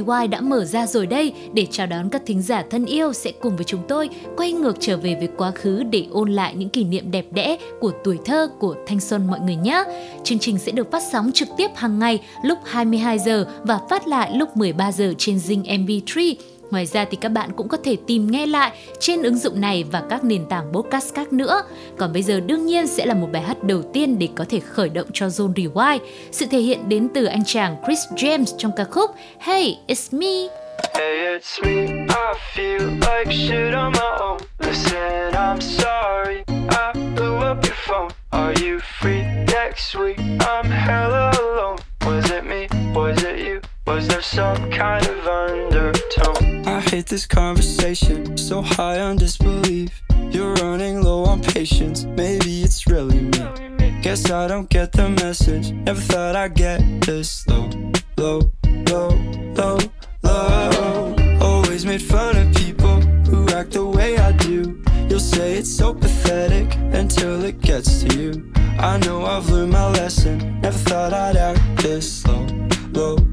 Rewind đã mở ra rồi đây để chào đón các thính giả thân yêu sẽ cùng với chúng tôi quay ngược trở về với quá khứ để ôn lại những kỷ niệm đẹp đẽ của tuổi thơ, của thanh xuân mọi người nhé. Chương trình sẽ được phát sóng trực tiếp hàng ngày lúc 22 giờ và phát lại lúc 13 giờ trên Zing MP3 Ngoài ra thì các bạn cũng có thể tìm nghe lại trên ứng dụng này và các nền tảng podcast khác nữa. Còn bây giờ đương nhiên sẽ là một bài hát đầu tiên để có thể khởi động cho Zone Rewind. Sự thể hiện đến từ anh chàng Chris James trong ca khúc Hey, It's Me. Hey, it's me. I feel like shit on my own. Listen, I'm sorry. I blew up your phone. Are you free next week? I'm hella alone. Was it me? Was it you? Was there some kind of undertone? I hate this conversation, so high on disbelief. You're running low on patience, maybe it's really me. Guess I don't get the message. Never thought I'd get this low, low, low, low, low. Always made fun of people who act the way I do. You'll say it's so pathetic until it gets to you. I know I've learned my lesson. Never thought I'd act this low, low.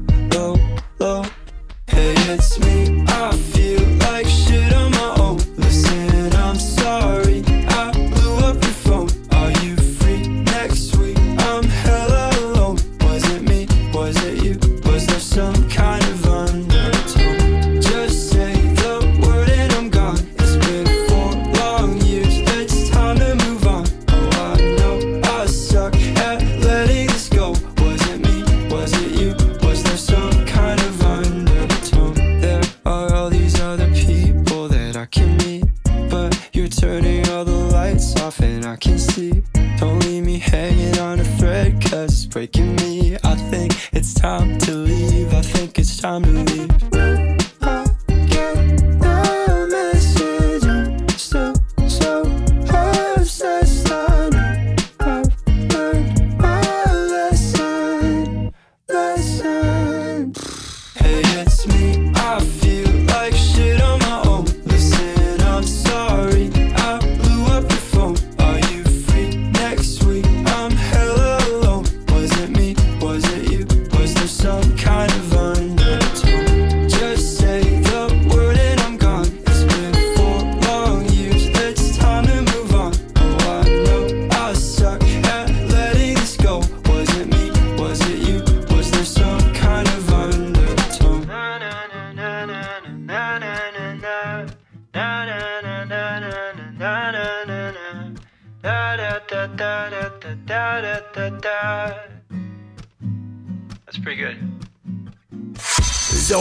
Hey, it's me.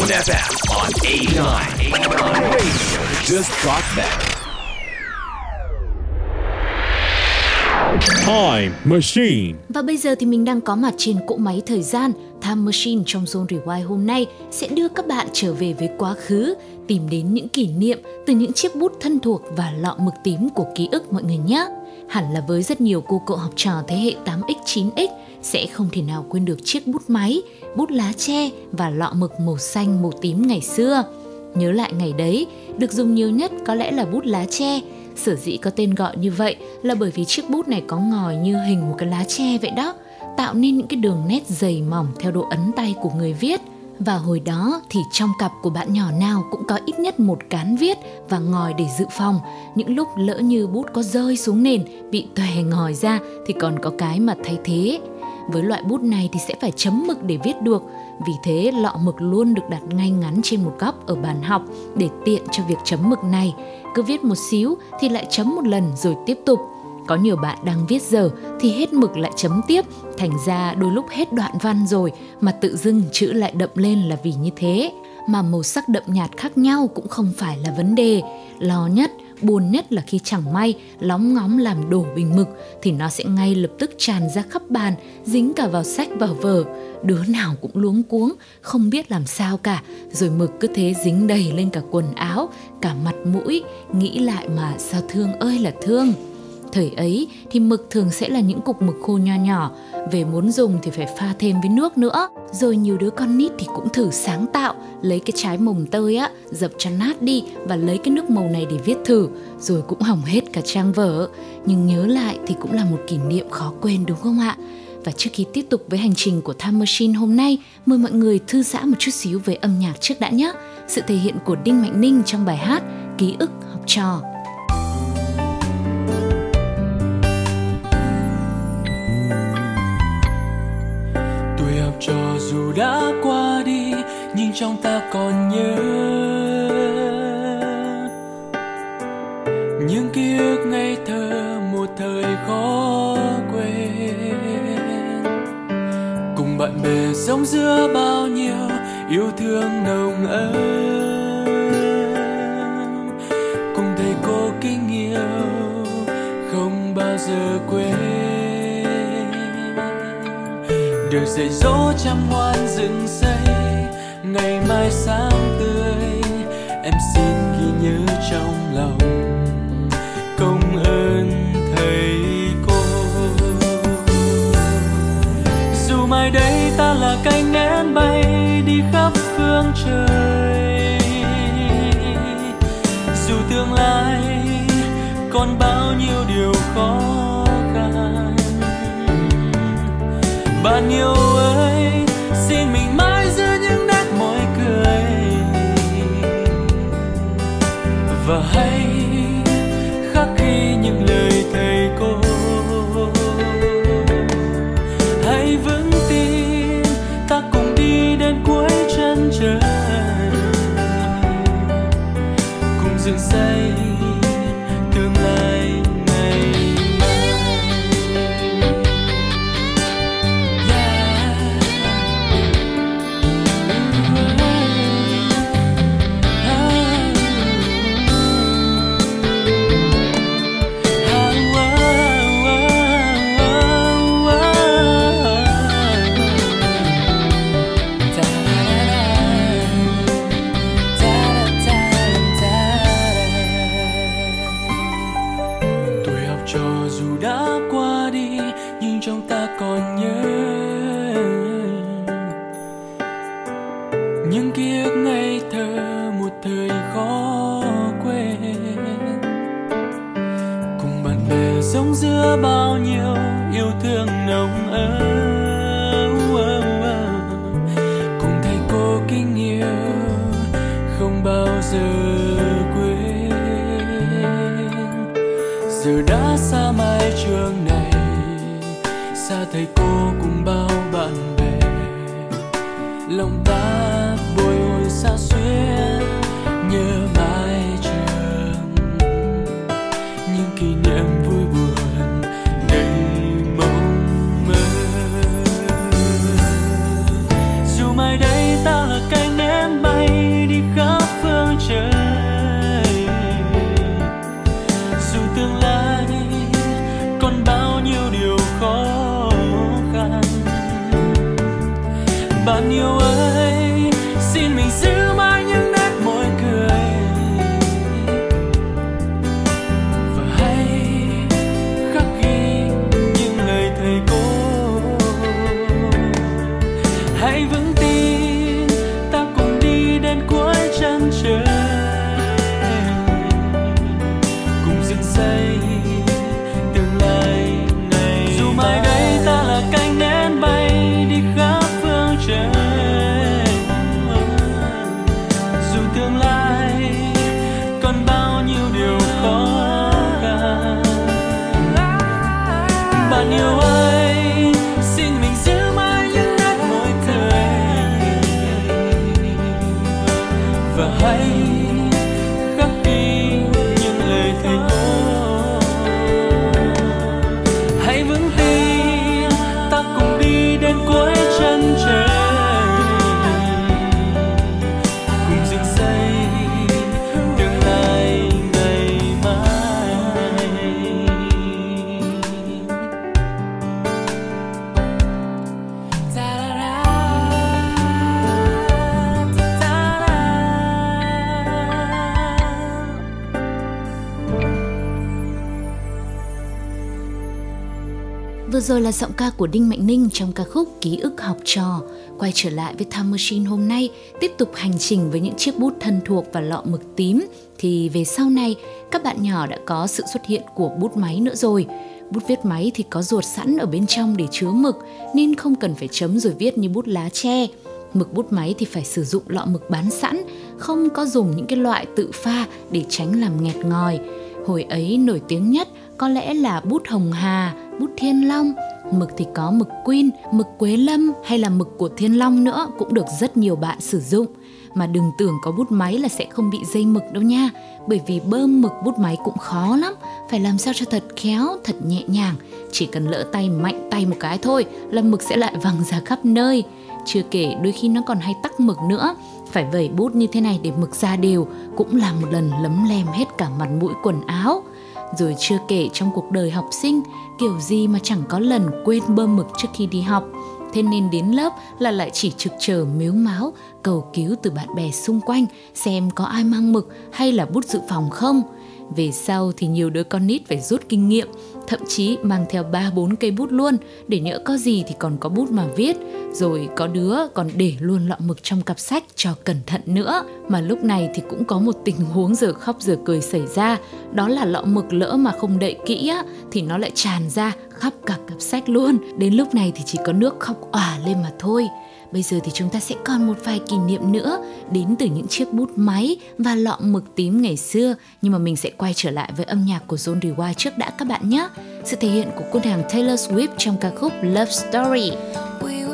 Zone FM on 89. 89. Radio just got better. Time Machine. Và bây giờ thì mình đang có mặt trên cỗ máy thời gian Time Machine trong Zone Rewind hôm nay sẽ đưa các bạn trở về với quá khứ, tìm đến những kỷ niệm từ những chiếc bút thân thuộc và lọ mực tím của ký ức mọi người nhé. Hẳn là với rất nhiều cô cậu học trò thế hệ 8X, 9X sẽ không thể nào quên được chiếc bút máy, bút lá tre và lọ mực màu xanh, màu tím ngày xưa. Nhớ lại ngày đấy, được dùng nhiều nhất có lẽ là bút lá tre, Sở dĩ có tên gọi như vậy là bởi vì chiếc bút này có ngòi như hình một cái lá tre vậy đó, tạo nên những cái đường nét dày mỏng theo độ ấn tay của người viết. Và hồi đó thì trong cặp của bạn nhỏ nào cũng có ít nhất một cán viết và ngòi để dự phòng. Những lúc lỡ như bút có rơi xuống nền, bị tòe ngòi ra thì còn có cái mà thay thế. Với loại bút này thì sẽ phải chấm mực để viết được, vì thế lọ mực luôn được đặt ngay ngắn trên một góc ở bàn học để tiện cho việc chấm mực này. Cứ viết một xíu thì lại chấm một lần rồi tiếp tục. Có nhiều bạn đang viết giờ thì hết mực lại chấm tiếp, thành ra đôi lúc hết đoạn văn rồi mà tự dưng chữ lại đậm lên là vì như thế. Mà màu sắc đậm nhạt khác nhau cũng không phải là vấn đề. Lo nhất buồn nhất là khi chẳng may lóng ngóng làm đổ bình mực, thì nó sẽ ngay lập tức tràn ra khắp bàn, dính cả vào sách vào vở. Đứa nào cũng luống cuống, không biết làm sao cả, rồi mực cứ thế dính đầy lên cả quần áo, cả mặt mũi. Nghĩ lại mà sao thương ơi là thương. Thời ấy thì mực thường sẽ là những cục mực khô nho nhỏ, về muốn dùng thì phải pha thêm với nước nữa. Rồi nhiều đứa con nít thì cũng thử sáng tạo, lấy cái trái mồng tơi á, dập cho nát đi và lấy cái nước màu này để viết thử, rồi cũng hỏng hết cả trang vở. Nhưng nhớ lại thì cũng là một kỷ niệm khó quên đúng không ạ? Và trước khi tiếp tục với hành trình của Time Machine hôm nay, mời mọi người thư giãn một chút xíu với âm nhạc trước đã nhé. Sự thể hiện của Đinh Mạnh Ninh trong bài hát Ký ức học trò. cho dù đã qua đi, nhưng trong ta còn nhớ. Những ký ức ngây thơ, một thời khó quên. Cùng bạn bè sống giữa bao nhiêu yêu thương nồng ấm. dạy dỗ chăm ngoan dựng xây. Ngày mai sáng tươi, em xin ghi nhớ trong lòng. Công ơn thầy cô. Dù mai đây ta là cánh én bay đi khắp phương trời and say rồi là giọng ca của Đinh Mạnh Ninh trong ca khúc Ký ức học trò. Quay trở lại với Time Machine hôm nay, tiếp tục hành trình với những chiếc bút thân thuộc và lọ mực tím, thì về sau này các bạn nhỏ đã có sự xuất hiện của bút máy nữa rồi. Bút viết máy thì có ruột sẵn ở bên trong để chứa mực nên không cần phải chấm rồi viết như bút lá tre. Mực bút máy thì phải sử dụng lọ mực bán sẵn, không có dùng những cái loại tự pha để tránh làm nghẹt ngòi. Hồi ấy nổi tiếng nhất có lẽ là bút hồng hà, bút thiên long, mực thì có mực queen, mực quế lâm hay là mực của thiên long nữa cũng được rất nhiều bạn sử dụng. Mà đừng tưởng có bút máy là sẽ không bị dây mực đâu nha, bởi vì bơm mực bút máy cũng khó lắm, phải làm sao cho thật khéo, thật nhẹ nhàng. Chỉ cần lỡ tay mạnh tay một cái thôi là mực sẽ lại văng ra khắp nơi. Chưa kể đôi khi nó còn hay tắc mực nữa, phải vẩy bút như thế này để mực ra đều cũng là một lần lấm lem hết cả mặt mũi quần áo. Rồi chưa kể trong cuộc đời học sinh, kiểu gì mà chẳng có lần quên bơm mực trước khi đi học. Thế nên đến lớp là lại chỉ trực chờ miếu máu, cầu cứu từ bạn bè xung quanh xem có ai mang mực hay là bút dự phòng không. Về sau thì nhiều đứa con nít phải rút kinh nghiệm, thậm chí mang theo 3-4 cây bút luôn để nhỡ có gì thì còn có bút mà viết. Rồi có đứa còn để luôn lọ mực trong cặp sách cho cẩn thận nữa. Mà lúc này thì cũng có một tình huống giờ khóc giờ cười xảy ra. Đó là lọ mực lỡ mà không đậy kỹ á, thì nó lại tràn ra khắp cả cặp sách luôn. Đến lúc này thì chỉ có nước khóc òa lên mà thôi. Bây giờ thì chúng ta sẽ còn một vài kỷ niệm nữa, đến từ những chiếc bút máy và lọ mực tím ngày xưa. Nhưng mà mình sẽ quay trở lại với âm nhạc của John Dewey trước đã, các bạn nhé. Sự thể hiện của cô nàng Taylor Swift trong ca khúc Love Story. We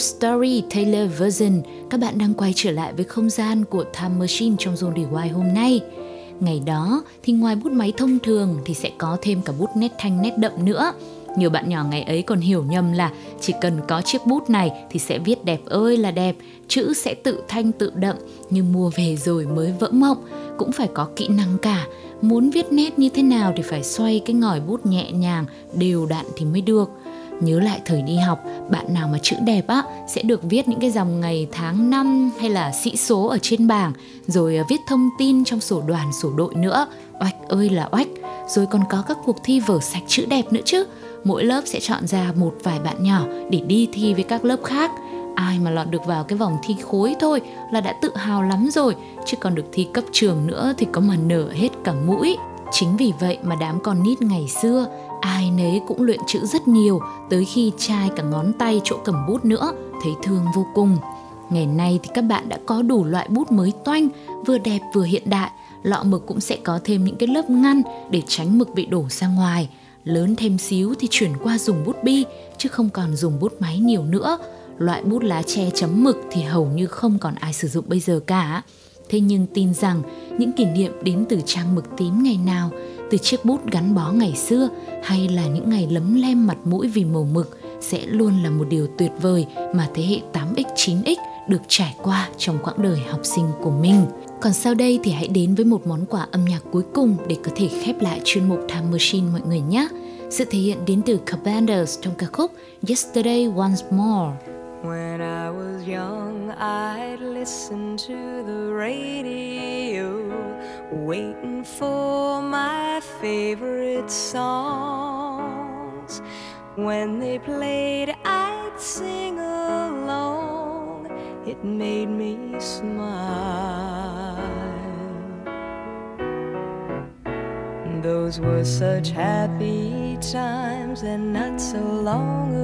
Love Story Taylor Version. Các bạn đang quay trở lại với không gian của Time Machine trong Zone Rewind hôm nay. Ngày đó thì ngoài bút máy thông thường thì sẽ có thêm cả bút nét thanh nét đậm nữa. Nhiều bạn nhỏ ngày ấy còn hiểu nhầm là chỉ cần có chiếc bút này thì sẽ viết đẹp ơi là đẹp, chữ sẽ tự thanh tự đậm, nhưng mua về rồi mới vỡ mộng, cũng phải có kỹ năng cả. Muốn viết nét như thế nào thì phải xoay cái ngòi bút nhẹ nhàng, đều đặn thì mới được nhớ lại thời đi học, bạn nào mà chữ đẹp á, sẽ được viết những cái dòng ngày, tháng, năm hay là sĩ số ở trên bảng, rồi à, viết thông tin trong sổ đoàn, sổ đội nữa. Oách ơi là oách! Rồi còn có các cuộc thi vở sạch chữ đẹp nữa chứ. Mỗi lớp sẽ chọn ra một vài bạn nhỏ để đi thi với các lớp khác. Ai mà lọt được vào cái vòng thi khối thôi là đã tự hào lắm rồi, chứ còn được thi cấp trường nữa thì có mà nở hết cả mũi. Chính vì vậy mà đám con nít ngày xưa ai nấy cũng luyện chữ rất nhiều, tới khi chai cả ngón tay chỗ cầm bút nữa, thấy thương vô cùng. Ngày nay thì các bạn đã có đủ loại bút mới toanh, vừa đẹp vừa hiện đại. Lọ mực cũng sẽ có thêm những cái lớp ngăn để tránh mực bị đổ ra ngoài. Lớn thêm xíu thì chuyển qua dùng bút bi, chứ không còn dùng bút máy nhiều nữa. Loại bút lá tre chấm mực thì hầu như không còn ai sử dụng bây giờ cả. Thế nhưng tin rằng những kỷ niệm đến từ trang mực tím ngày nào từ chiếc bút gắn bó ngày xưa hay là những ngày lấm lem mặt mũi vì màu mực sẽ luôn là một điều tuyệt vời mà thế hệ 8X, 9X được trải qua trong quãng đời học sinh của mình. Còn sau đây thì hãy đến với một món quà âm nhạc cuối cùng để có thể khép lại chuyên mục Time Machine mọi người nhé. Sự thể hiện đến từ Carpenters trong ca khúc Yesterday Once More. When I was young, I'd listen to the radio, waiting for my favorite songs. When they played, I'd sing along. It made me smile. Those were such happy times, and not so long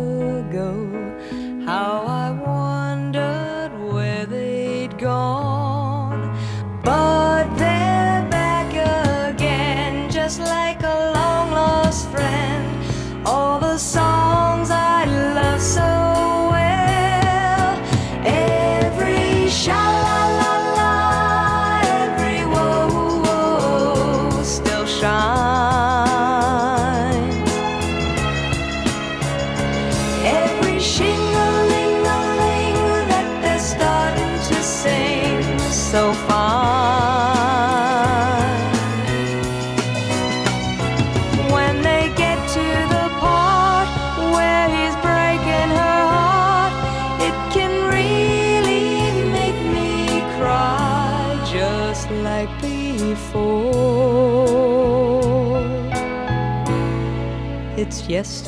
ago how I wondered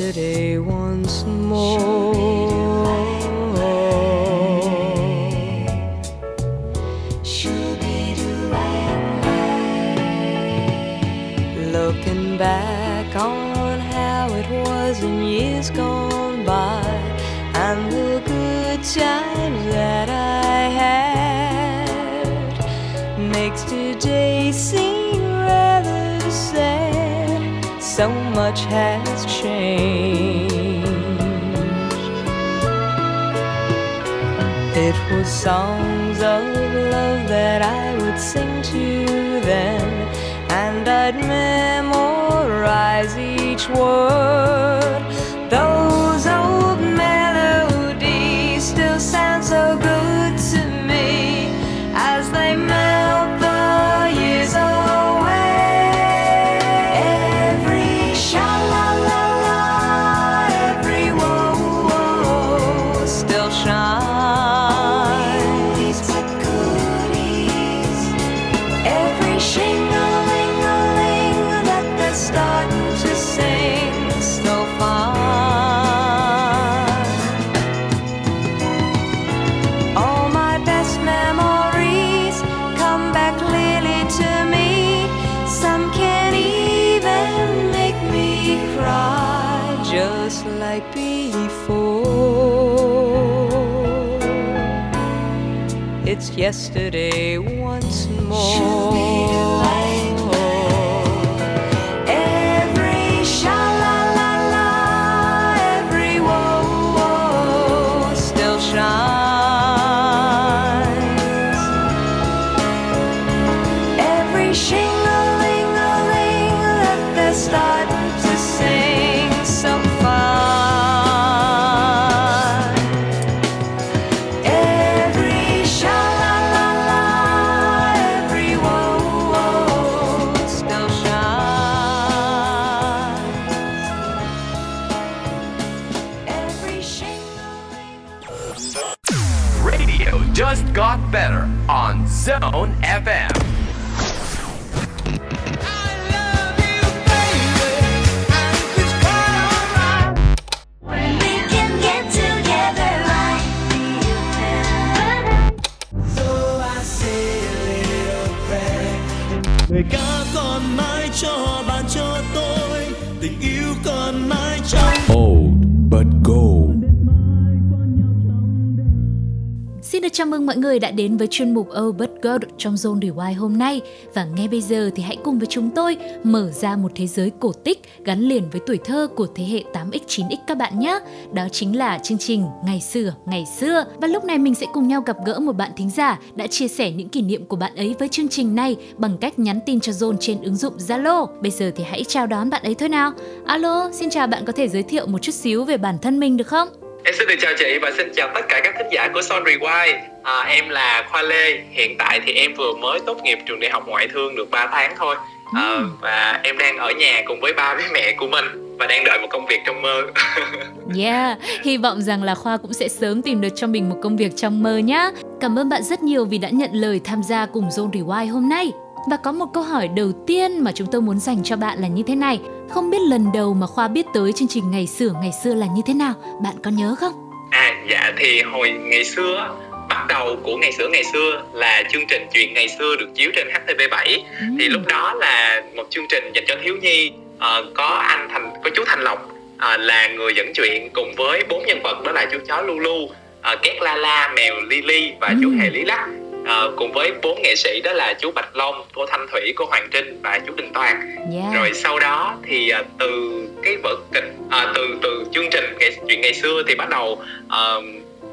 It's yesterday Was songs of love that I would sing to them, and I'd memorize each word. Those old melodies still sound yesterday người đã đến với chuyên mục Oh But God trong Zone Rewind hôm nay và ngay bây giờ thì hãy cùng với chúng tôi mở ra một thế giới cổ tích gắn liền với tuổi thơ của thế hệ 8X 9X các bạn nhé. Đó chính là chương trình Ngày xưa, ngày xưa. Và lúc này mình sẽ cùng nhau gặp gỡ một bạn thính giả đã chia sẻ những kỷ niệm của bạn ấy với chương trình này bằng cách nhắn tin cho Zone trên ứng dụng Zalo. Bây giờ thì hãy chào đón bạn ấy thôi nào. Alo, xin chào bạn có thể giới thiệu một chút xíu về bản thân mình được không? Em xin được chào chị và xin chào tất cả các thính giả của Son Rewind. À, em là Khoa Lê. Hiện tại thì em vừa mới tốt nghiệp trường đại học ngoại thương được 3 tháng thôi. À, và em đang ở nhà cùng với ba với mẹ của mình và đang đợi một công việc trong mơ. Yeah, hy vọng rằng là Khoa cũng sẽ sớm tìm được cho mình một công việc trong mơ nhá. Cảm ơn bạn rất nhiều vì đã nhận lời tham gia cùng Zone Rewind hôm nay. Và có một câu hỏi đầu tiên mà chúng tôi muốn dành cho bạn là như thế này. Không biết lần đầu mà Khoa biết tới chương trình Ngày xưa ngày xưa là như thế nào? Bạn có nhớ không? À dạ thì hồi ngày xưa bắt đầu của ngày xưa ngày xưa là chương trình chuyện ngày xưa được chiếu trên HTV7 thì lúc đó là một chương trình dành cho thiếu nhi Ờ, có anh thành có chú Thành Lộc ờ, là người dẫn chuyện cùng với bốn nhân vật đó là chú chó Lulu uh, Két La La mèo Lily và chú hề Lý Lắc Ờ, cùng với bốn nghệ sĩ đó là chú Bạch Long cô Thanh Thủy cô Hoàng Trinh và chú Đình Toàn. Yeah. rồi sau đó thì à, từ cái vở kịch à, từ từ chương trình ngày, chuyện ngày xưa thì bắt đầu à,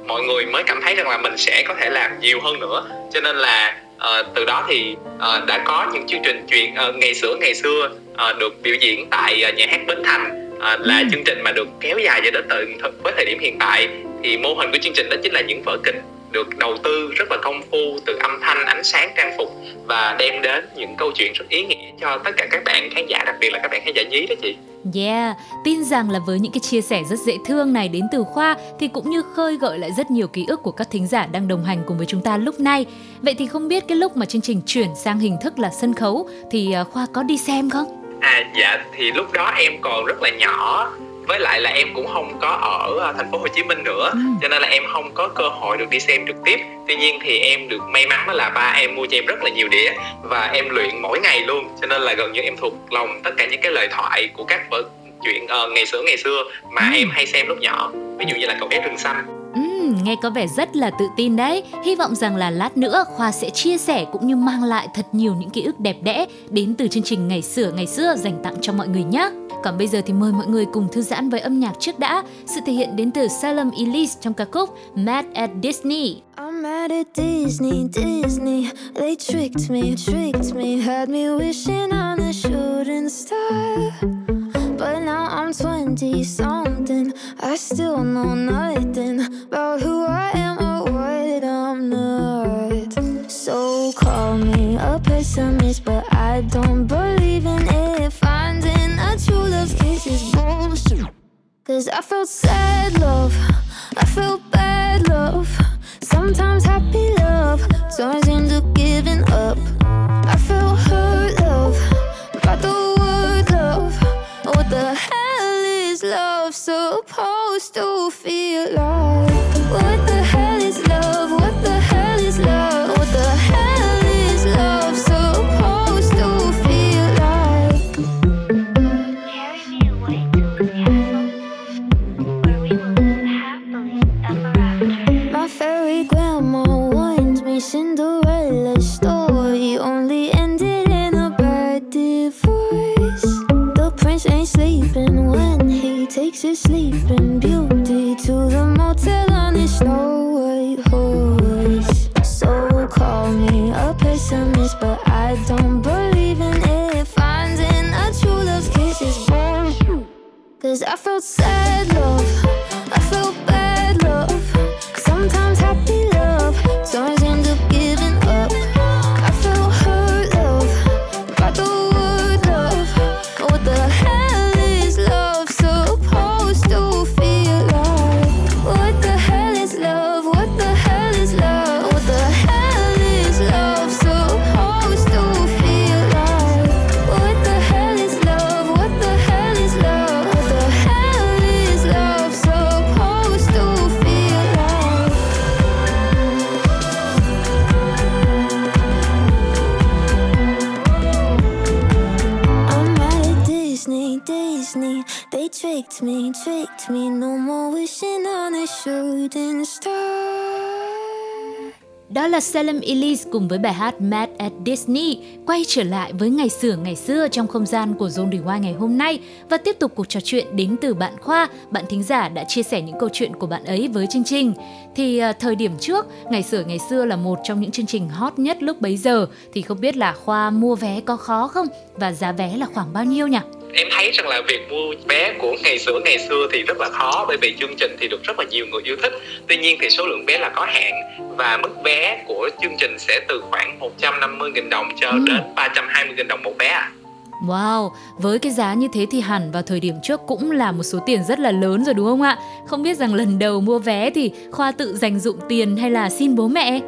mọi người mới cảm thấy rằng là mình sẽ có thể làm nhiều hơn nữa. Cho nên là à, từ đó thì à, đã có những chương trình chuyện à, ngày xưa ngày xưa à, được biểu diễn tại à, nhà hát Bến Thành à, là chương trình mà được kéo dài cho đến tận với thời điểm hiện tại. Thì mô hình của chương trình đó chính là những vở kịch được đầu tư rất là công phu từ âm thanh ánh sáng trang phục và đem đến những câu chuyện rất ý nghĩa cho tất cả các bạn khán giả đặc biệt là các bạn khán giả nhí đó chị Yeah, tin rằng là với những cái chia sẻ rất dễ thương này đến từ Khoa thì cũng như khơi gợi lại rất nhiều ký ức của các thính giả đang đồng hành cùng với chúng ta lúc này. Vậy thì không biết cái lúc mà chương trình chuyển sang hình thức là sân khấu thì à, Khoa có đi xem không? à dạ thì lúc đó em còn rất là nhỏ với lại là em cũng không có ở à, thành phố Hồ Chí Minh nữa Ừ. cho nên là em không có cơ hội được đi xem trực tiếp tuy nhiên thì em được may mắn là ba em mua cho em rất là nhiều đĩa và em luyện mỗi ngày luôn cho nên là gần như em thuộc lòng tất cả những cái lời thoại của các vở chuyện ờ, ngày xưa ngày xưa mà Ừ. em hay xem lúc nhỏ ví dụ như là cậu bé rừng xanh Ừm, nghe có vẻ rất là tự tin đấy. Hy vọng rằng là lát nữa Khoa sẽ chia sẻ cũng như mang lại thật nhiều những ký ức đẹp đẽ đến từ chương trình Ngày xưa ngày xưa dành tặng cho mọi người nhé. Còn bây giờ thì mời mọi người cùng thư giãn với âm nhạc trước đã. Sự thể hiện đến từ Salem Elise trong ca khúc Mad at Disney. I'm mad at Disney, Disney. They tricked me, tricked me, had me wishing on a shooting star. But now I'm 20 something. I still know nothing about who I am or what I'm not. So call me a pessimist, but I don't believe Cause I felt sad love, I felt bad love. Sometimes happy love turns into giving up. I felt hurt love, by the word love. What the hell is love supposed to feel like? What the hell is love? What the hell is love? What the hell is love supposed to feel like? sleep. Cùng với bài hát Mad at Disney quay trở lại với ngày xưa ngày xưa trong không gian của Zone Rewind ngày hôm nay và tiếp tục cuộc trò chuyện đến từ bạn Khoa, bạn thính giả đã chia sẻ những câu chuyện của bạn ấy với chương trình. Thì à, thời điểm trước, ngày xưa ngày xưa là một trong những chương trình hot nhất lúc bấy giờ thì không biết là Khoa mua vé có khó không và giá vé là khoảng bao nhiêu nhỉ? Em thấy rằng là việc mua vé của ngày xưa ngày xưa thì rất là khó bởi vì chương trình thì được rất là nhiều người yêu thích tuy nhiên thì số lượng vé là có hạn và mức vé của chương trình sẽ từ khoảng 150.000 đồng cho Ừ. đến 320.000 đồng một vé à Wow, với cái giá như thế thì hẳn vào thời điểm trước cũng là một số tiền rất là lớn rồi đúng không ạ? Không biết rằng lần đầu mua vé thì Khoa tự dành dụng tiền hay là xin bố mẹ?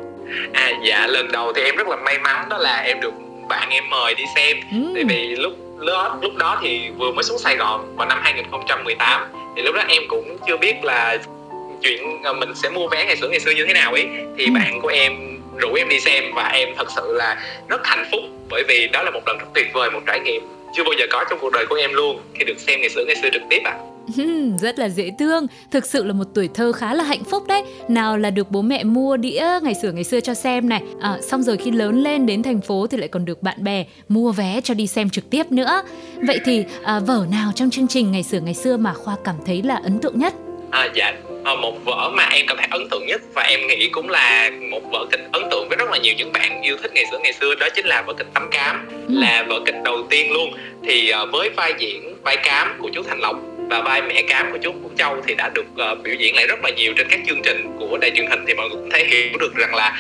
À dạ lần đầu thì em rất là may mắn đó là em được bạn em mời đi xem Ừ. Tại vì lúc lúc lúc đó thì vừa mới xuống Sài Gòn vào năm 2018 thì lúc đó em cũng chưa biết là chuyện ờ, mình sẽ mua vé ngày xưa ngày xưa như thế nào ý thì Ừ. bạn của em rủ em đi xem và em thật sự là rất hạnh phúc bởi vì đó là một lần rất tuyệt vời một trải nghiệm chưa bao giờ có trong cuộc đời của em luôn khi được xem ngày xưa ngày xưa trực tiếp ạ Hmm, rất là dễ thương, thực sự là một tuổi thơ khá là hạnh phúc đấy. Nào là được bố mẹ mua đĩa ngày xưa ngày xưa cho xem này, à, xong rồi khi lớn lên đến thành phố thì lại còn được bạn bè mua vé cho đi xem trực tiếp nữa. Vậy thì à, vở nào trong chương trình ngày xưa ngày xưa mà Khoa cảm thấy là ấn tượng nhất? À, dạ một vở mà em cảm thấy ấn tượng nhất và em nghĩ cũng là một vở kịch ấn tượng với rất là nhiều những bạn yêu thích ngày xưa ngày xưa đó chính là vở kịch Tắm Cám là vở kịch đầu tiên luôn. Thì ờ, với vai diễn vai cám của chú Thành Lộc và vai mẹ cám của chú Vũ Châu thì đã được ờ, biểu diễn lại rất là nhiều trên các chương trình của đài truyền hình thì mọi người cũng thể hiểu được rằng là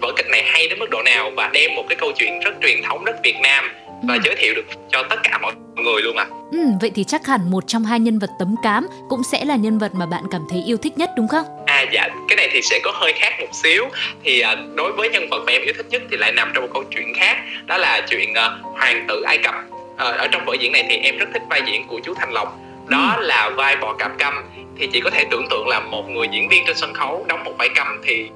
vở kịch này hay đến mức độ nào và đem một cái câu chuyện rất truyền thống rất Việt Nam và Ừ. giới thiệu được cho tất cả mọi người luôn ạ. Ừ, vậy thì chắc hẳn một trong hai nhân vật tấm cám cũng sẽ là nhân vật mà bạn cảm thấy yêu thích nhất đúng không? À dạ, cái này thì sẽ có hơi khác một xíu Thì à, đối với nhân vật mà em yêu thích nhất thì lại nằm trong một câu chuyện khác Đó là chuyện à, Hoàng tử Ai Cập Ờ, Ở trong vở diễn này thì em rất thích vai diễn của chú Thanh Lộc Đó là vai bò cạp câm. Thì chị có thể tưởng tượng là một người diễn viên trên sân khấu đóng một vai câm Thì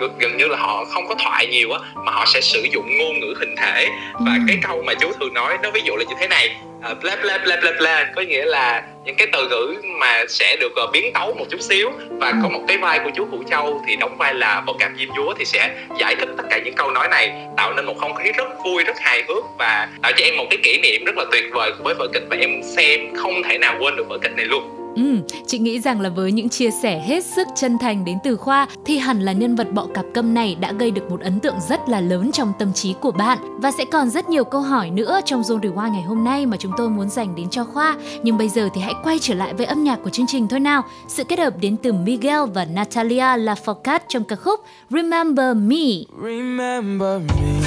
gần, gần như là họ không có thoại nhiều á Mà họ sẽ sử dụng ngôn ngữ hình thể. Và Ừ. cái câu mà chú thường nói nó ví dụ là như thế này uh, bla bla bla bla bla có nghĩa là những cái từ ngữ mà sẽ được uh, biến tấu một chút xíu và có một cái vai của chú Hữu Châu thì đóng vai là bò cạp diêm dúa thì sẽ giải thích tất cả những câu nói này tạo nên một không khí rất vui rất hài hước và tạo cho em một cái kỷ niệm rất là tuyệt vời với vở kịch và em xem không thể nào quên được vở kịch này luôn. Ừ, chị nghĩ rằng là với những chia sẻ hết sức chân thành đến từ Khoa thì hẳn là nhân vật bọ cạp câm này đã gây được một ấn tượng rất là lớn trong tâm trí của bạn và sẽ còn rất nhiều câu hỏi nữa trong Zone Rewind ngày hôm nay mà chúng tôi muốn dành đến cho Khoa. Nhưng bây giờ thì hãy quay trở lại với âm nhạc của chương trình thôi nào. Sự kết hợp đến từ Miguel và Natalia Lafourcade trong ca khúc Remember Me. Remember me,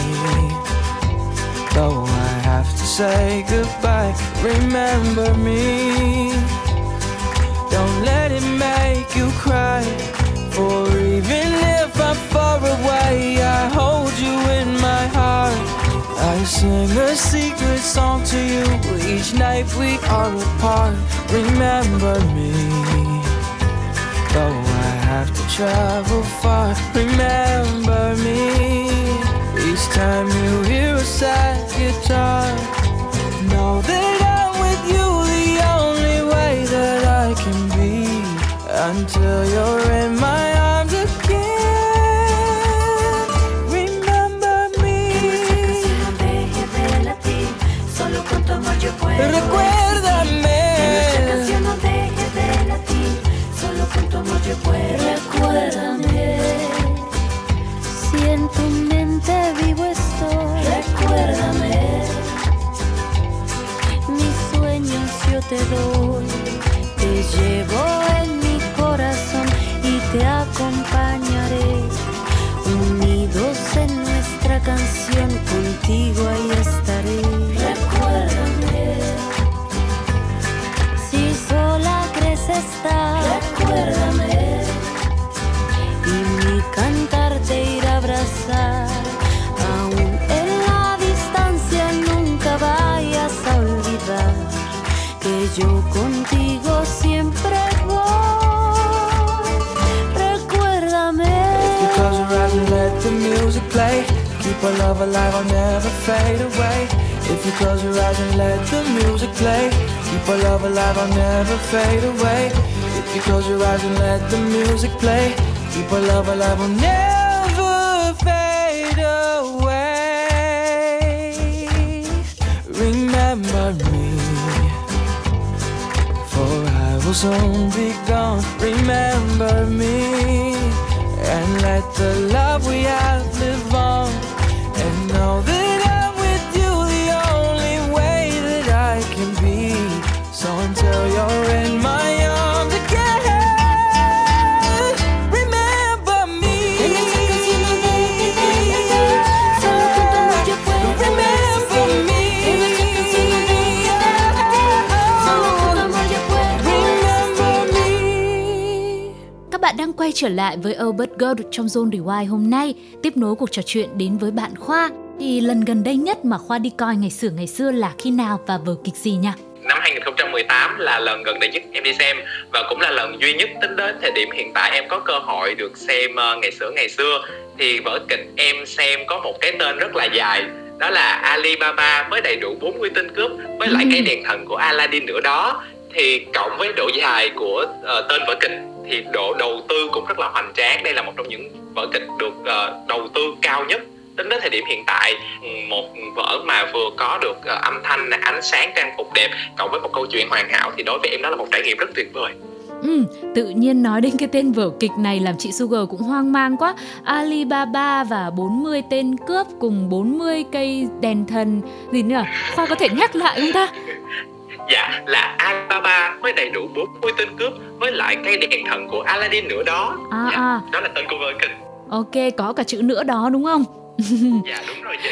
though I have to say goodbye. Remember me, sing a secret song to you each night we are apart. Remember me. Though I have to travel far, remember me. Each time you hear a sad guitar, know that I'm with you the only way that I can be until you're in my Te doy. llevo en mi corazón y te acompañaré. Unidos en nuestra canción, contigo ahí estaré. Our love alive, I'll never fade away. If you close your eyes and let the music play, keep our love alive, I'll never fade away. If you close your eyes and let the music play, keep our love alive, I'll never fade away. Remember me, for I will soon be gone. Remember me and let the love we have live on. Quay trở lại với Albert Gold trong Zone Rewind hôm nay, tiếp nối cuộc trò chuyện đến với bạn Khoa. Thì lần gần đây nhất mà Khoa đi coi ngày xưa ngày xưa là khi nào và vở kịch gì nha? năm 2018 là lần gần đây nhất em đi xem và cũng là lần duy nhất tính đến thời điểm hiện tại em có cơ hội được xem ờ, ngày xưa ngày xưa thì vở kịch em xem có một cái tên rất là dài đó là Alibaba với đầy đủ 40 tên cướp với lại Ừ. cái đèn thần của Aladdin nữa đó thì cộng với độ dài của ờ, tên vở kịch thì độ đầu tư cũng rất là hoành tráng. Đây là một trong những vở kịch được uh, đầu tư cao nhất tính đến thời điểm hiện tại. Một vở mà vừa có được uh, âm thanh ánh sáng trang phục đẹp cộng với một câu chuyện hoàn hảo thì đối với em đó là một trải nghiệm rất tuyệt vời. Ừ, tự nhiên nói đến cái tên vở kịch này làm chị Sugar cũng hoang mang quá. Alibaba và 40 tên cướp cùng 40 cây đèn thần. Gì nữa? Khoa có thể nhắc lại không ta? Dạ là Alibaba với đầy đủ 40 tên cướp với lại cây đèn thần của Aladdin nữa đó À, dạ, à. đó là tên của vở kịch Ok, có cả chữ nữa đó đúng không? dạ đúng rồi chị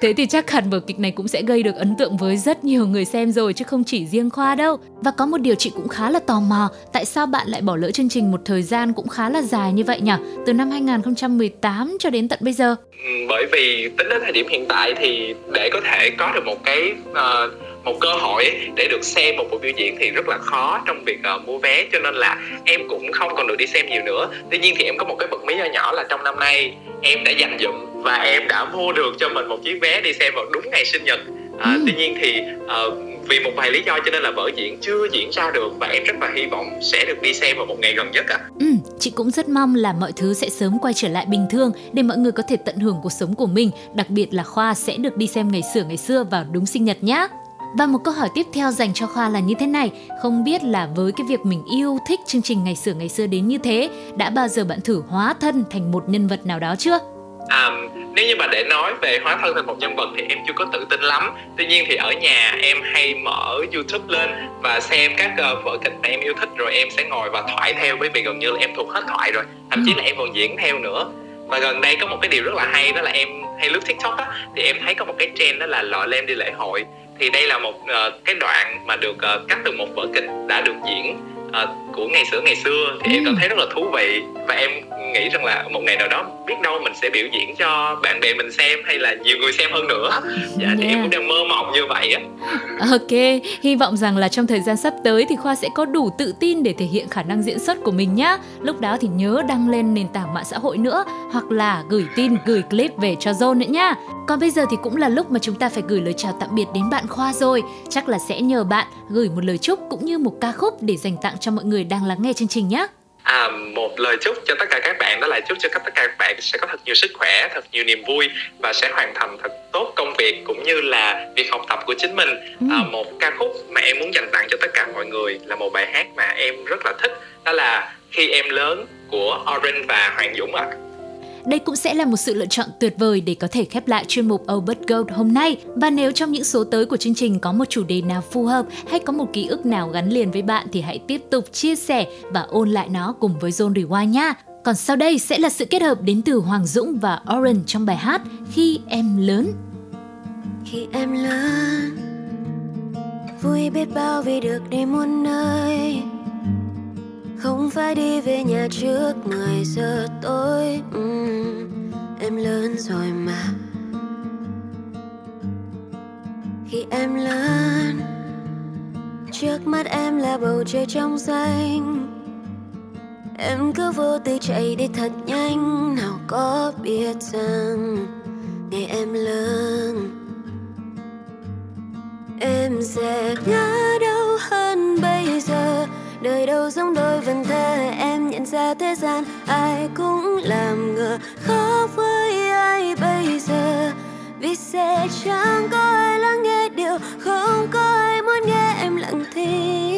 Thế thì chắc hẳn vở kịch này cũng sẽ gây được ấn tượng với rất nhiều người xem rồi chứ không chỉ riêng Khoa đâu. Và có một điều chị cũng khá là tò mò, tại sao bạn lại bỏ lỡ chương trình một thời gian cũng khá là dài như vậy nhỉ? Từ năm 2018 cho đến tận bây giờ. Ừ, bởi vì tính đến thời điểm hiện tại thì để có thể có được một cái ờ, một cơ hội để được xem một buổi biểu diễn thì rất là khó trong việc ờ, mua vé cho nên là em cũng không còn được đi xem nhiều nữa tuy nhiên thì em có một cái bật mí nho nhỏ là trong năm nay em đã dành dụm và em đã mua được cho mình một chiếc vé đi xem vào đúng ngày sinh nhật à, Ừ. tuy nhiên thì ờ, vì một vài lý do cho nên là vở diễn chưa diễn ra được và em rất là hy vọng sẽ được đi xem vào một ngày gần nhất ạ Ừ, chị cũng rất mong là mọi thứ sẽ sớm quay trở lại bình thường để mọi người có thể tận hưởng cuộc sống của mình, đặc biệt là Khoa sẽ được đi xem ngày xưa ngày xưa vào đúng sinh nhật nhá. Và một câu hỏi tiếp theo dành cho Khoa là như thế này, không biết là với cái việc mình yêu thích chương trình ngày xưa ngày xưa đến như thế, đã bao giờ bạn thử hóa thân thành một nhân vật nào đó chưa? À, nếu như mà để nói về hóa thân thành một nhân vật thì em chưa có tự tin lắm. Tuy nhiên thì ở nhà em hay mở youtube lên và xem các uh, vở kịch mà em yêu thích rồi em sẽ ngồi và thoại theo bởi vì gần như là em thuộc hết thoại rồi. Thậm chí là em còn diễn theo nữa. Và gần đây có một cái điều rất là hay đó là em hay lướt tiktok á thì em thấy có một cái trend đó là lọ lem đi lễ hội thì đây là một uh, cái đoạn mà được uh, cắt từ một vở kịch đã được diễn ờ, của ngày xưa ngày xưa thì em cảm thấy rất là thú vị và em nghĩ rằng là một ngày nào đó biết đâu mình sẽ biểu diễn cho bạn bè mình xem hay là nhiều người xem hơn nữa dạ thì em Yeah. cũng đang mơ mộng như vậy á Ok, hy vọng rằng là trong thời gian sắp tới thì Khoa sẽ có đủ tự tin để thể hiện khả năng diễn xuất của mình nhá. Lúc đó thì nhớ đăng lên nền tảng mạng xã hội nữa hoặc là gửi tin, gửi clip về cho Zone nữa nhá. Còn bây giờ thì cũng là lúc mà chúng ta phải gửi lời chào tạm biệt đến bạn Khoa rồi. Chắc là sẽ nhờ bạn gửi một lời chúc cũng như một ca khúc để dành tặng cho mọi người đang lắng nghe chương trình nhé. À, một lời chúc cho tất cả các bạn đó là chúc cho tất cả các bạn sẽ có thật nhiều sức khỏe, thật nhiều niềm vui và sẽ hoàn thành thật tốt công việc cũng như là việc học tập của chính mình. Ừ. À, một ca khúc mà em muốn dành tặng cho tất cả mọi người là một bài hát mà em rất là thích đó là Khi em lớn của Orange và Hoàng Dũng ạ. Đây cũng sẽ là một sự lựa chọn tuyệt vời để có thể khép lại chuyên mục Oh Gold hôm nay. Và nếu trong những số tới của chương trình có một chủ đề nào phù hợp hay có một ký ức nào gắn liền với bạn thì hãy tiếp tục chia sẻ và ôn lại nó cùng với Zone Rewind nha. Còn sau đây sẽ là sự kết hợp đến từ Hoàng Dũng và Oren trong bài hát Khi em lớn. khi em lớn, vui biết bao vì được đi muôn nơi không phải đi về nhà trước 10 giờ tối. Uhm, em lớn rồi mà. Khi em lớn trước mắt em là bầu trời trong xanh. Em cứ vô tư chạy đi thật nhanh nào có biết rằng ngày em lớn em sẽ ngã đau hơn bây giờ đời đâu giống đôi vần thơ, em nhận ra thế gian ai cũng làm ngờ. Khó với ai bây giờ? Vì sẽ chẳng có ai lắng nghe điều, không có ai muốn nghe em lặng thinh.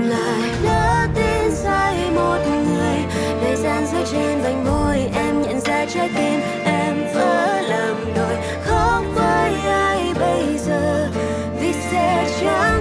lại. Lỡ tin sai một người thời gian rơi trên vành môi, em nhận ra trái tim em vỡ làm đôi. Khóc với ai bây giờ, vì sẽ chẳng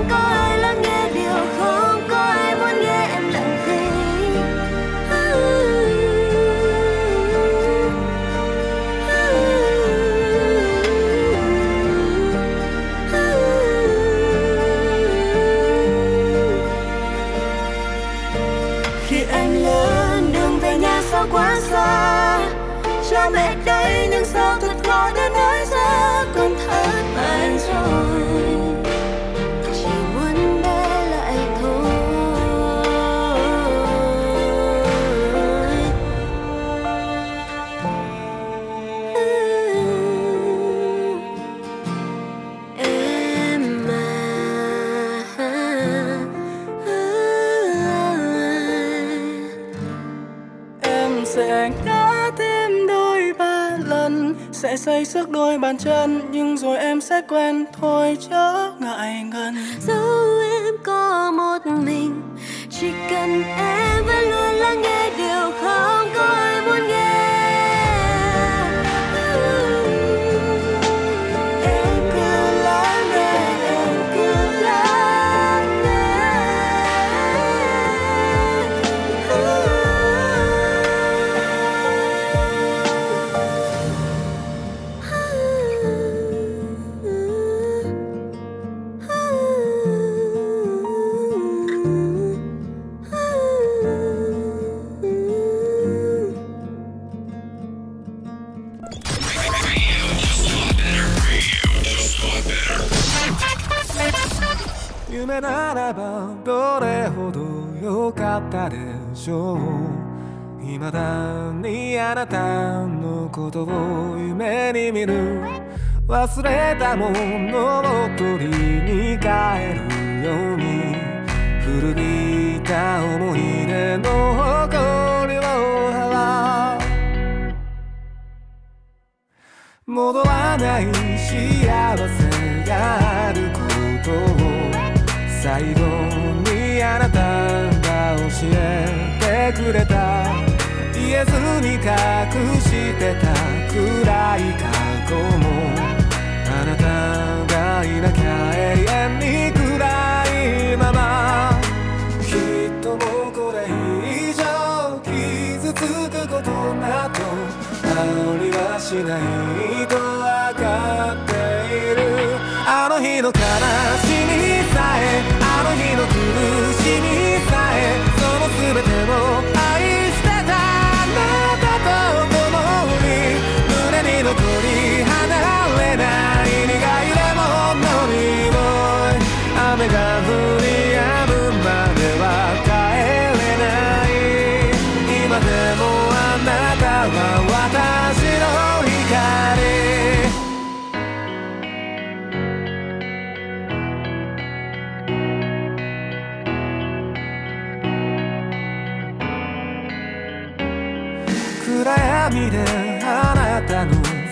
sẽ xây sức đôi bàn chân, nhưng rồi em sẽ quen. Thôi chớ ngại ngần. Dẫu em có một mình, chỉ cần em vẫn luôn lắng nghe điều không có ai muốn nghe. ならばどれほど良かったでしょう未だにあなたのことを夢に見る忘れたも。のを取りに帰るように古びた思い出の誇りを払う戻らない幸せがあることを最後にあなた。が教えてくれた。言えずに隠してた。暗い過去も。あなたがいなきゃ永遠に暗いまま。きっともうこれ以上傷つくことなどありはしないと分かっている。あの日の悲しみ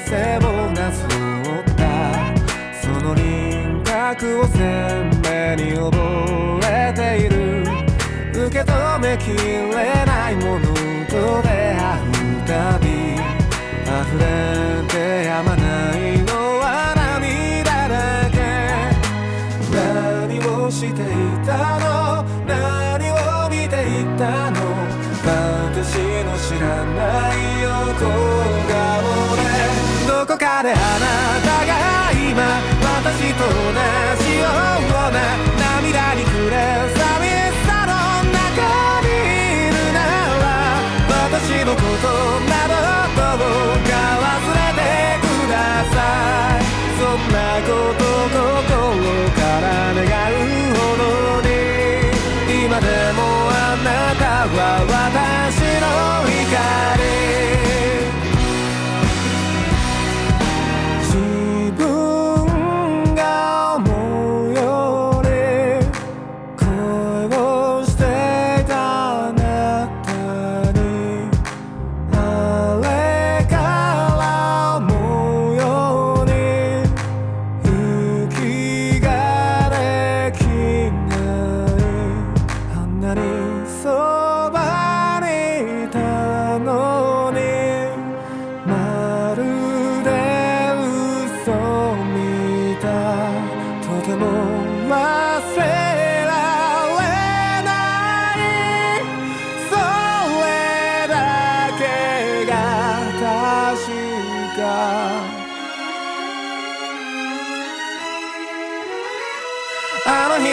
背をなぞったその輪郭を鮮明に覚えている。受け止めきれないものと出会うたび。溢れてやまないのは涙だけ。何をしていたの？何を見ていたの？私の知らない横どこかであなたが今私と同じような涙に暮れ寂しさの中にいるなら私のことなどどうか忘れてくださいそんなこと心から願うほどに今でもあなたは私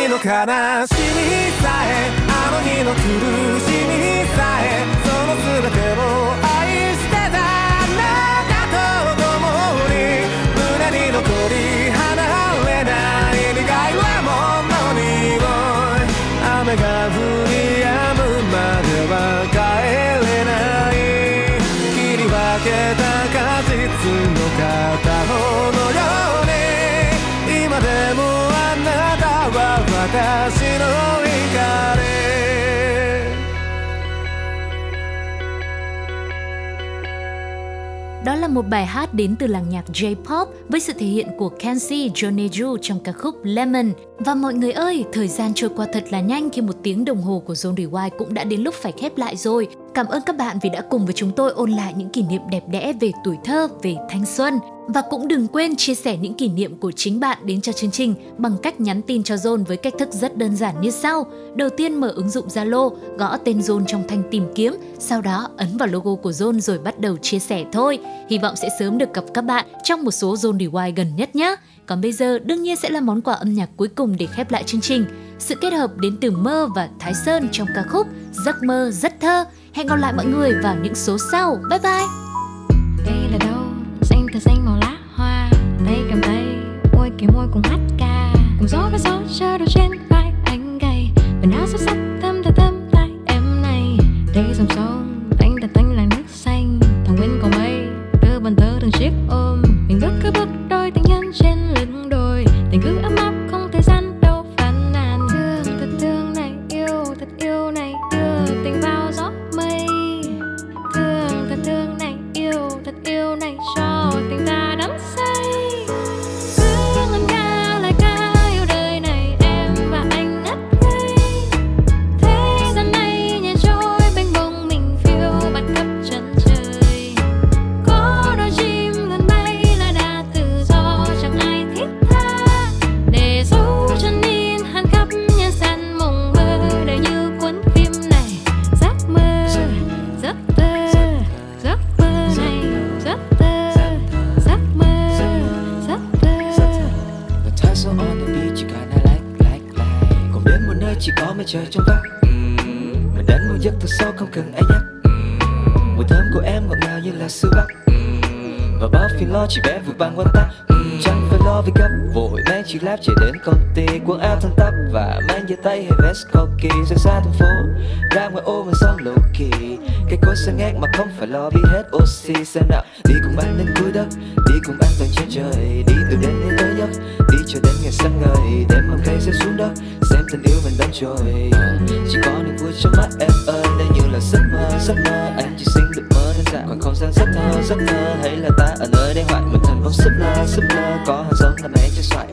の悲しみさえあの日の狂い một bài hát đến từ làng nhạc J-pop với sự thể hiện của Kenzie Joneju trong ca khúc Lemon. Và mọi người ơi, thời gian trôi qua thật là nhanh khi một tiếng đồng hồ của Zone Rewind cũng đã đến lúc phải khép lại rồi. Cảm ơn các bạn vì đã cùng với chúng tôi ôn lại những kỷ niệm đẹp đẽ về tuổi thơ, về thanh xuân. Và cũng đừng quên chia sẻ những kỷ niệm của chính bạn đến cho chương trình bằng cách nhắn tin cho Zone với cách thức rất đơn giản như sau. Đầu tiên mở ứng dụng Zalo, gõ tên Zone trong thanh tìm kiếm, sau đó ấn vào logo của Zone rồi bắt đầu chia sẻ thôi. Hy vọng sẽ sớm được gặp các bạn trong một số Zone Rewind gần nhất nhé. Còn bây giờ đương nhiên sẽ là món quà âm nhạc cuối cùng để khép lại chương trình. Sự kết hợp đến từ Mơ và Thái Sơn trong ca khúc Giấc mơ rất thơ. Hẹn gặp lại mọi người vào những số sau. Bye bye! đây là xem nào đi cùng anh đến cuối đất. Đi cùng an toàn trên trời. Đi từ đến đến tới giấc đi cho đến ngày sáng ngời. Đêm hôm cây sẽ xuống đất. Xem tình yêu mình đánh trôi. Chỉ có niềm vui trong mắt em ơi. Đây như là giấc mơ giấc mơ. Anh chỉ xin được mơ đơn giản. Còn không gian giấc mơ giấc mơ. Hay là ta ở nơi đây hoại. Mình thành bóng súp lơ súp lơ. Có hàng giống là mẹ cho xoài